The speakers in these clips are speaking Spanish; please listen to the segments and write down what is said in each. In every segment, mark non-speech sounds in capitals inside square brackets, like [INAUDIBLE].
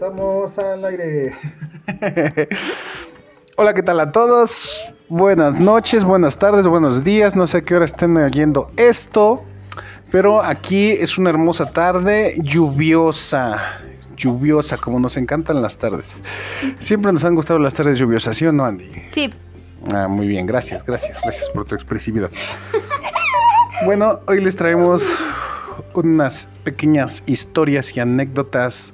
Estamos al aire. [LAUGHS] Hola, ¿qué tal a todos? Buenas noches, buenas tardes, buenos días. No sé a qué hora estén oyendo esto, pero aquí es una hermosa tarde lluviosa. Lluviosa, como nos encantan las tardes. Siempre nos han gustado las tardes lluviosas, ¿sí o no, Andy? Sí. Ah, muy bien, gracias, gracias, gracias por tu expresividad. [LAUGHS] Bueno, hoy les traemos unas pequeñas historias y anécdotas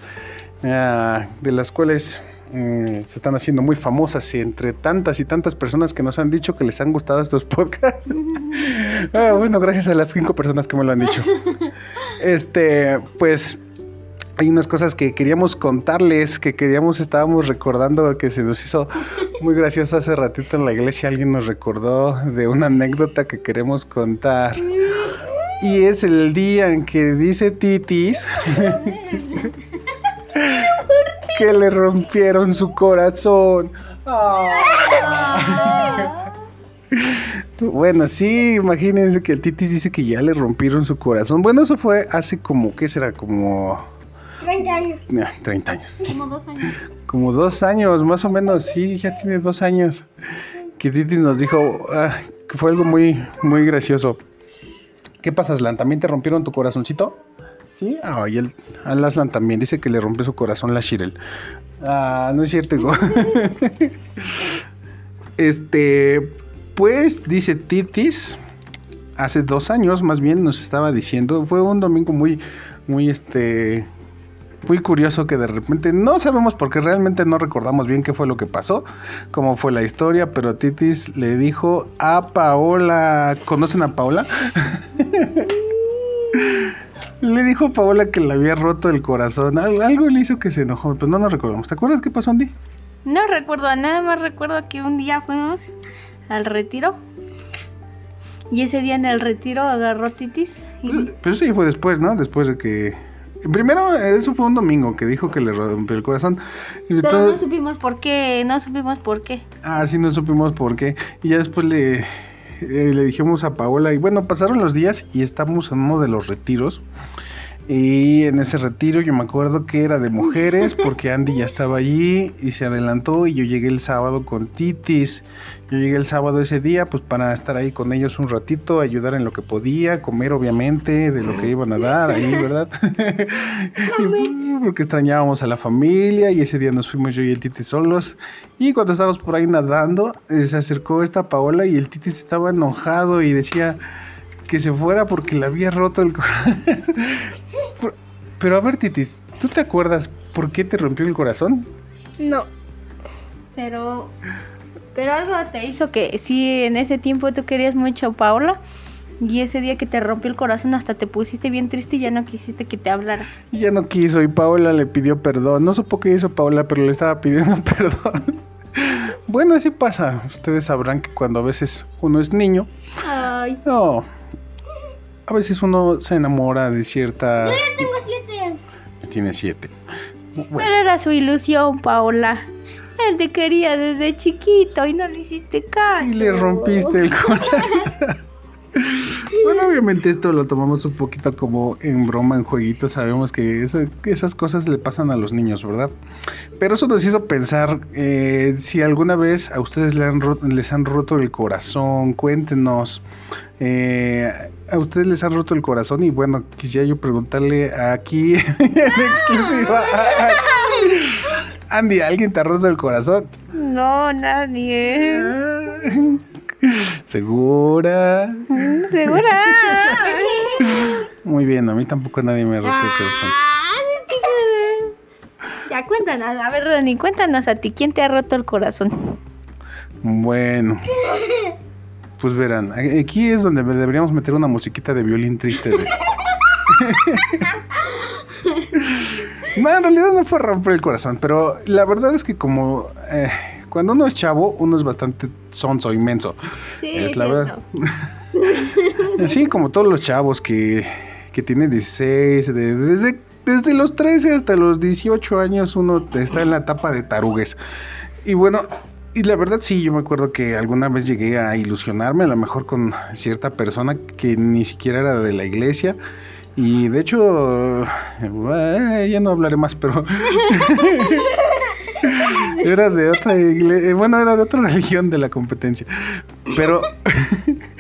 de las cuales mm, se están haciendo muy famosas y entre tantas y tantas personas que nos han dicho que les han gustado estos [LAUGHS] podcasts. Ah, bueno, gracias a las cinco personas que me lo han dicho. [LAUGHS] Este, pues hay unas cosas que queríamos contarles, que queríamos, estábamos recordando que se nos hizo muy gracioso hace ratito en la iglesia. Alguien nos recordó de una anécdota que queremos contar. [LAUGHS] Y es el día en que dice Titis que le rompieron su corazón. Bueno, sí, imagínense que el Titis dice que ya le rompieron su corazón. Bueno, eso fue hace como, ¿qué será? Como 30 años. Ah, 30 años. Como dos años. Como dos años, más o menos, sí, ya tiene dos años. Que Titis nos dijo ah, que fue algo muy, muy gracioso. ¿Qué pasa, Aslan? ¿También te rompieron tu corazoncito? Ah, y el, al Aslan también dice que le rompió su corazón la Shirel. Ah, no es cierto, [LAUGHS] este, pues, dice Titis, hace dos años más bien nos estaba diciendo, fue un domingo muy, muy, este, muy curioso que de repente no sabemos porque realmente no recordamos bien qué fue lo que pasó, cómo fue la historia, pero Titis le dijo a Paola, ¿conocen a Paola? [LAUGHS] le dijo a Paola que le había roto el corazón, Al- algo le hizo que se enojó, pues no nos recordamos. ¿Te acuerdas qué pasó, Andy? No recuerdo, nada más recuerdo que un día fuimos al retiro. Y ese día en el retiro agarró titis. Y... Pero eso ya fue después, ¿no? Después de que... Primero, eso fue un domingo que dijo que le rompió el corazón. Pero todo- no supimos por qué, no supimos por qué. Ah, sí, no supimos por qué. Y ya después le, eh, le dijimos a Paola, y bueno, pasaron los días y estamos en uno de los retiros. Y en ese retiro yo me acuerdo que era de mujeres [LAUGHS] porque Andy ya estaba allí y se adelantó y yo llegué el sábado con Titis. Yo llegué el sábado ese día pues para estar ahí con ellos un ratito, ayudar en lo que podía, comer obviamente de lo que iban a dar ahí, ¿verdad? [LAUGHS] Porque extrañábamos a la familia y ese día nos fuimos yo y el Titis solos. Y cuando estábamos por ahí nadando, eh, se acercó esta Paola y el Titis estaba enojado y decía que se fuera porque le había roto el corazón. [LAUGHS] Pero- a ver, Titis, ¿tú te acuerdas por qué te rompió el corazón? No. Pero, pero algo te hizo que sí, en ese tiempo tú querías mucho a Paola. Y ese día que te rompió el corazón hasta te pusiste bien triste y ya no quisiste que te hablara. Y ya no quiso y Paola le pidió perdón. No supo qué hizo Paola, pero le estaba pidiendo [LAUGHS] perdón. Bueno, así pasa. Ustedes sabrán que cuando a veces uno es niño, Ay, no. A veces uno se enamora de cierta. Tengo siete. Tiene siete. Bueno, pero era su ilusión, Paola. Él te quería desde chiquito y no le hiciste caso. y le rompiste el corazón. [LAUGHS] Bueno, obviamente esto lo tomamos un poquito como en broma, en jueguito. Sabemos que, eso- que esas cosas le pasan a los niños, ¿verdad? Pero eso nos hizo pensar eh, si alguna vez a ustedes le han les han roto el corazón. Cuéntenos. eh, a ustedes les han roto el corazón y bueno, quisiera yo preguntarle aquí [LAUGHS] en exclusiva. Andy, ¿alguien te ha roto el corazón? No, nadie. [LAUGHS] ¿Segura? ¿Segura? Muy bien, a mí tampoco nadie me ha roto el corazón. Ya cuéntanos, a ver, Dani, cuéntanos a ti, ¿quién te ha roto el corazón? Bueno. Pues verán, aquí es donde deberíamos meter una musiquita de violín triste. de- [LAUGHS] no, en realidad no fue romper el corazón, pero la verdad es que como eh, cuando uno es chavo, uno es bastante sonso, inmenso. Sí, Es la [LAUGHS] sí, verdad. Así como todos los chavos que, que tienen 16, de- desde, desde los 13 hasta los 18 años uno está en la etapa de tarugues. Y bueno, y la verdad sí, yo me acuerdo que alguna vez llegué a ilusionarme, a lo mejor con cierta persona que ni siquiera era de la iglesia. Y de hecho, eh, ya no hablaré más, pero [LAUGHS] [LAUGHS] era de otra iglesia, bueno, era de otra [LAUGHS] religión de la competencia. Pero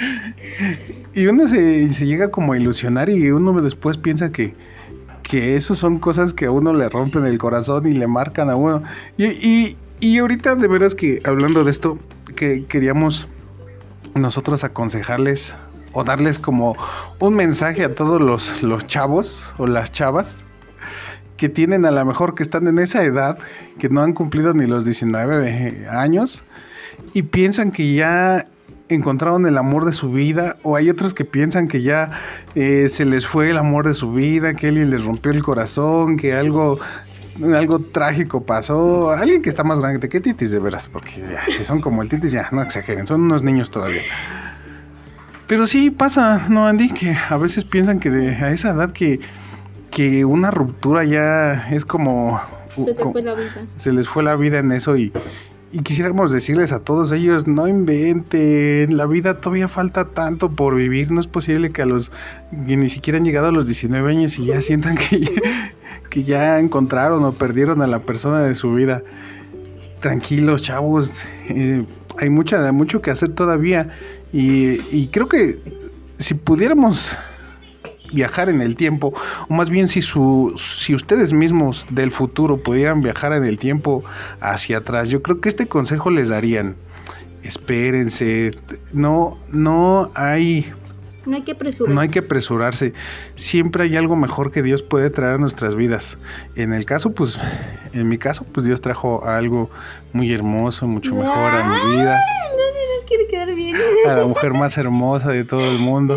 [LAUGHS] y uno se, se llega como a ilusionar y uno después piensa que que eso son cosas que a uno le rompen el corazón y le marcan a uno. Y, y, y ahorita de veras que hablando de esto, que queríamos nosotros aconsejarles o darles como un mensaje a todos los, los chavos o las chavas que tienen a lo mejor que están en esa edad, que no han cumplido ni los 19 años y piensan que ya encontraron el amor de su vida o hay otros que piensan que ya eh, se les fue el amor de su vida, que alguien les rompió el corazón, que algo algo trágico pasó, alguien que está más grande que Titis de veras, porque son como el Titis ya, no exageren, son unos niños todavía. Pero sí pasa, ¿no, Andy? Que a veces piensan que a esa edad que, que una ruptura ya es como... Se te fue la vida. Se les fue la vida en eso y, y quisiéramos decirles a todos ellos, no inventen, la vida todavía falta tanto por vivir, no es posible que a los que ni siquiera han llegado a los 19 años y ya [LAUGHS] sientan que ya, que ya encontraron o perdieron a la persona de su vida. Tranquilos, chavos, eh, hay mucha, mucho que hacer todavía y, y creo que si pudiéramos viajar en el tiempo, o más bien si, su, si ustedes mismos del futuro pudieran viajar en el tiempo hacia atrás, yo creo que este consejo les darían. Espérense, no, no hay no hay que apresurarse. No hay que apresurarse. Siempre hay algo mejor que Dios puede traer a nuestras vidas. En el caso, pues, en mi caso, pues Dios trajo algo muy hermoso, mucho mejor a mi vida. No, no, quiere quedar bien. A la mujer más hermosa de todo el mundo.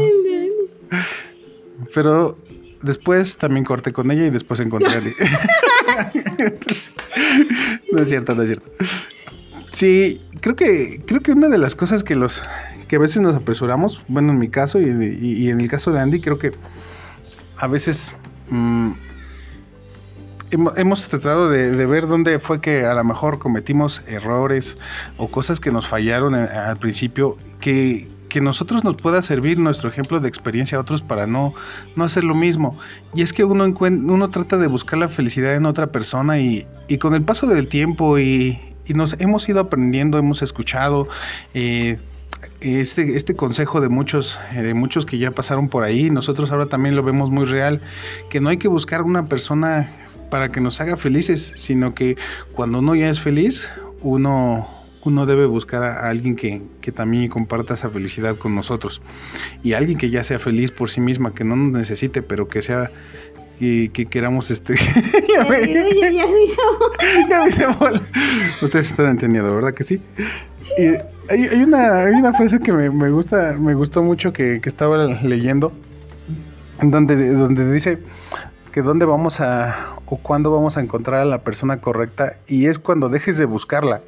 [LAUGHS] Pero después también corté con ella y después encontré a [LAUGHS] [LAUGHS] no es cierto, no es cierto. Sí, creo que, creo que una de las cosas que los que a veces nos apresuramos, bueno, en mi caso y, en el caso de Andy, creo que a veces mm, hemos, tratado de, ver dónde fue que a lo mejor cometimos errores o cosas que nos fallaron al principio, que, que nosotros nos pueda servir nuestro ejemplo de experiencia a otros para no, no hacer lo mismo. Y es que uno, uno trata de buscar la felicidad en otra persona y, y con el paso del tiempo y, y, nos hemos ido aprendiendo, hemos escuchado. Eh, este, este consejo de muchos, eh, de muchos que ya pasaron por ahí, nosotros ahora también lo vemos muy real, que no hay que buscar una persona para que nos haga felices, sino que cuando uno ya es feliz, uno, uno debe buscar a alguien que, que, también comparta esa felicidad con nosotros. Y alguien que ya sea feliz por sí misma, que no nos necesite, pero que sea que, que queramos este [LAUGHS] ya, me, ya, ya, se hizo. ya me hizo [LAUGHS] Ustedes están entendiendo, ¿verdad que sí? Y hay, hay, una, hay una frase que me, me, gusta, me gustó mucho que, que estaba leyendo, donde, donde dice que dónde vamos a o cuándo vamos a encontrar a la persona correcta y es cuando dejes de buscarla.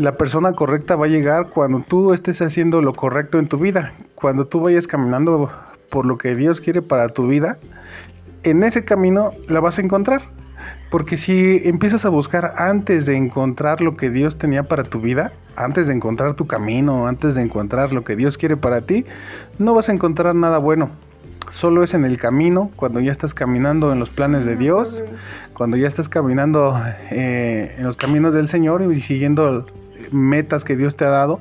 La persona correcta va a llegar cuando tú estés haciendo lo correcto en tu vida, cuando tú vayas caminando por lo que Dios quiere para tu vida, en ese camino la vas a encontrar. Porque si empiezas a buscar antes de encontrar lo que Dios tenía para tu vida, antes de encontrar tu camino, antes de encontrar lo que Dios quiere para ti, no vas a encontrar nada bueno. Solo es en el camino, cuando ya estás caminando en los planes de Dios, cuando ya estás caminando eh, en los caminos del Señor y siguiendo metas que Dios te ha dado,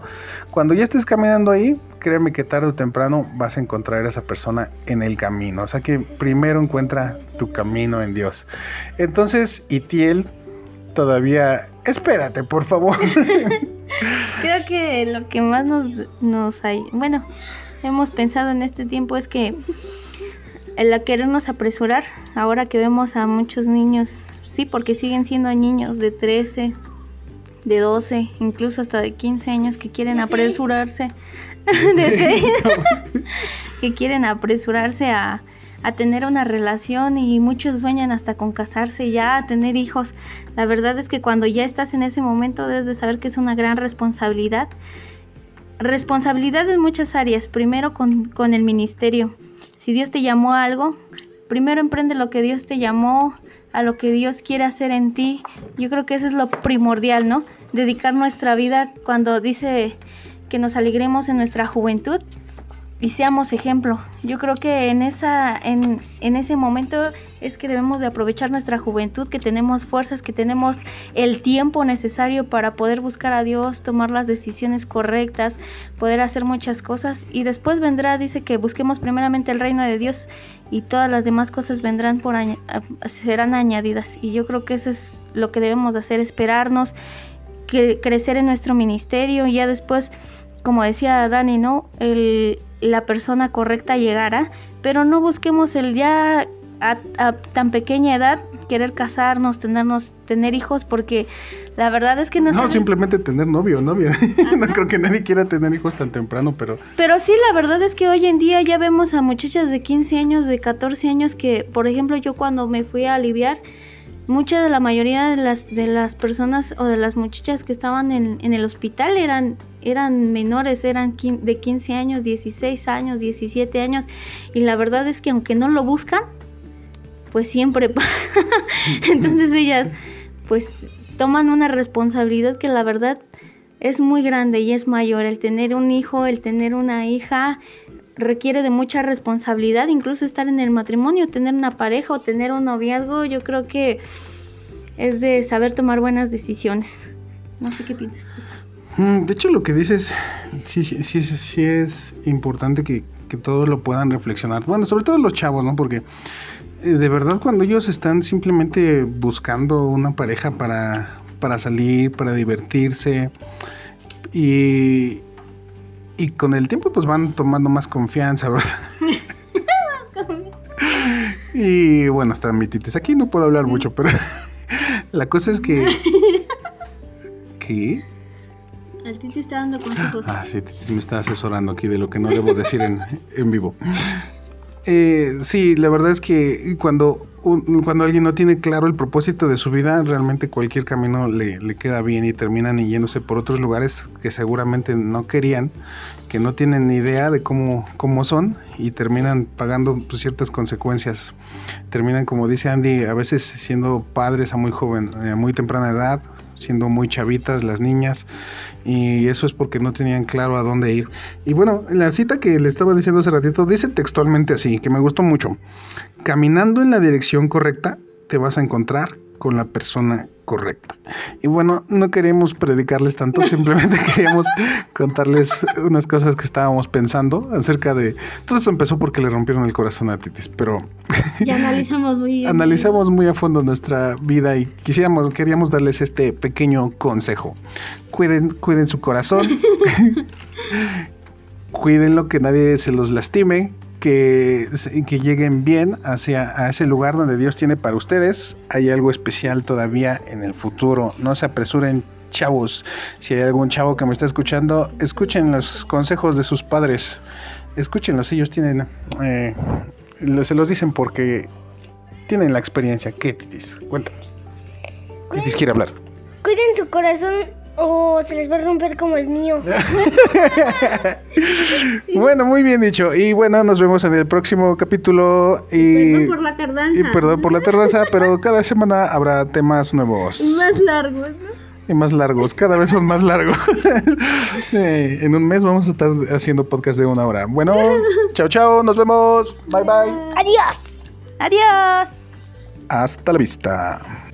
cuando ya estés caminando ahí, créeme que tarde o temprano vas a encontrar a esa persona en el camino. O sea que primero encuentra tu camino en Dios. Entonces, Itiel, todavía, espérate, por favor. [LAUGHS] Creo que lo que más nos, nos hay, bueno, hemos pensado en este tiempo es que el querernos apresurar, ahora que vemos a muchos niños, sí, porque siguen siendo niños de 13, de 12, incluso hasta de 15 años que quieren apresurarse, de [LAUGHS] [LAUGHS] que quieren apresurarse a, a tener una relación y muchos sueñan hasta con casarse ya, a tener hijos. La verdad es que cuando ya estás en ese momento debes de saber que es una gran responsabilidad. Responsabilidad en muchas áreas. Primero con, con el ministerio. Si Dios te llamó a algo, primero emprende lo que Dios te llamó, a lo que Dios quiere hacer en ti. Yo creo que eso es lo primordial, ¿no? Dedicar nuestra vida cuando dice que nos alegremos en nuestra juventud. Y seamos ejemplo. Yo creo que en, esa, en, en, ese momento es que debemos de aprovechar nuestra juventud, que tenemos fuerzas, que tenemos el tiempo necesario para poder buscar a Dios, tomar las decisiones correctas, poder hacer muchas cosas y después vendrá, dice que busquemos primeramente el reino de Dios y todas las demás cosas vendrán por serán añadidas y yo creo que eso es lo que debemos de hacer, esperarnos, que, crecer en nuestro ministerio y ya después como decía Dani, ¿no? El, la persona correcta llegara, pero no busquemos el ya a, tan pequeña edad querer casarnos, tenernos, tener hijos, porque la verdad es que no... No, simplemente tener novio o novia. no [LAUGHS] creo que nadie quiera tener hijos tan temprano, pero... Pero sí, la verdad es que hoy en día ya vemos a muchachas de 15 años, de 14 años, que, por ejemplo, yo cuando me fui a aliviar, mucha de la mayoría de las, de las personas o de las muchachas que estaban en, en el hospital eran eran menores, eran de 15 años, 16 años, 17 años, y la verdad es que aunque no lo buscan, pues siempre [LAUGHS] Entonces ellas pues toman una responsabilidad que la verdad es muy grande y es mayor. El tener un hijo, el tener una hija requiere de mucha responsabilidad, incluso estar en el matrimonio, tener una pareja o tener un noviazgo, yo creo que es de saber tomar buenas decisiones. No sé qué piensas tú. Mm, de hecho, lo que dices, sí, sí, sí, sí es importante que, todos lo puedan reflexionar. Bueno, sobre todo los chavos, ¿no? Porque eh, de verdad cuando ellos están simplemente buscando una pareja para, para salir, para divertirse, y, y con el tiempo pues van tomando más confianza, ¿verdad? [LAUGHS] y bueno, está mi titis aquí, no puedo hablar mucho, pero [LAUGHS] la cosa es que... [LAUGHS] ¿Qué? El Titi está dando consejos. Ah, sí, Titi me está asesorando aquí de lo que no debo decir en, en vivo. Eh, sí, la verdad es que cuando, cuando alguien no tiene claro el propósito de su vida, realmente cualquier camino le, le, queda bien y terminan yéndose por otros lugares que seguramente no querían, que no tienen ni idea de cómo, cómo son y terminan pagando pues, ciertas consecuencias. Terminan, como dice Andy, a veces siendo padres a muy joven, a muy temprana edad, siendo muy chavitas las niñas y eso es porque no tenían claro a dónde ir. Y bueno, la cita que le estaba diciendo hace ratito dice textualmente así, que me gustó mucho. Caminando en la dirección correcta te vas a encontrar con la persona correcta. Y bueno, no queríamos predicarles tanto, [LAUGHS] simplemente queríamos contarles unas cosas que estábamos pensando acerca de... Todo esto empezó porque le rompieron el corazón a Titis, pero... Y analizamos muy analizamos muy a fondo nuestra vida y quisiéramos, queríamos darles este pequeño consejo. Cuiden, cuiden su corazón. [LAUGHS] Cuídenlo, que nadie se los lastime que, que lleguen bien hacia a ese lugar donde Dios tiene para ustedes. Hay algo especial todavía en el futuro. No se apresuren, chavos. Si hay algún chavo que me está escuchando, escuchen los consejos de sus padres. Escúchenlos, ellos tienen... Eh, se los dicen porque tienen la experiencia. ¿Qué, Titis? Cuéntanos. Titis quiere hablar. Cuiden su corazón o se les va a romper como el mío. [LAUGHS] bueno, muy bien dicho. Y bueno, nos vemos en el próximo capítulo. Y, perdón por la tardanza. Y perdón por la tardanza, pero cada semana habrá temas nuevos. Y más largos, ¿no? Y más largos, cada vez son más largos. [LAUGHS] En un mes vamos a estar haciendo podcast de una hora. Bueno, [LAUGHS] chao, chao, nos vemos. Bye, bye. Adiós. Adiós. Hasta la vista.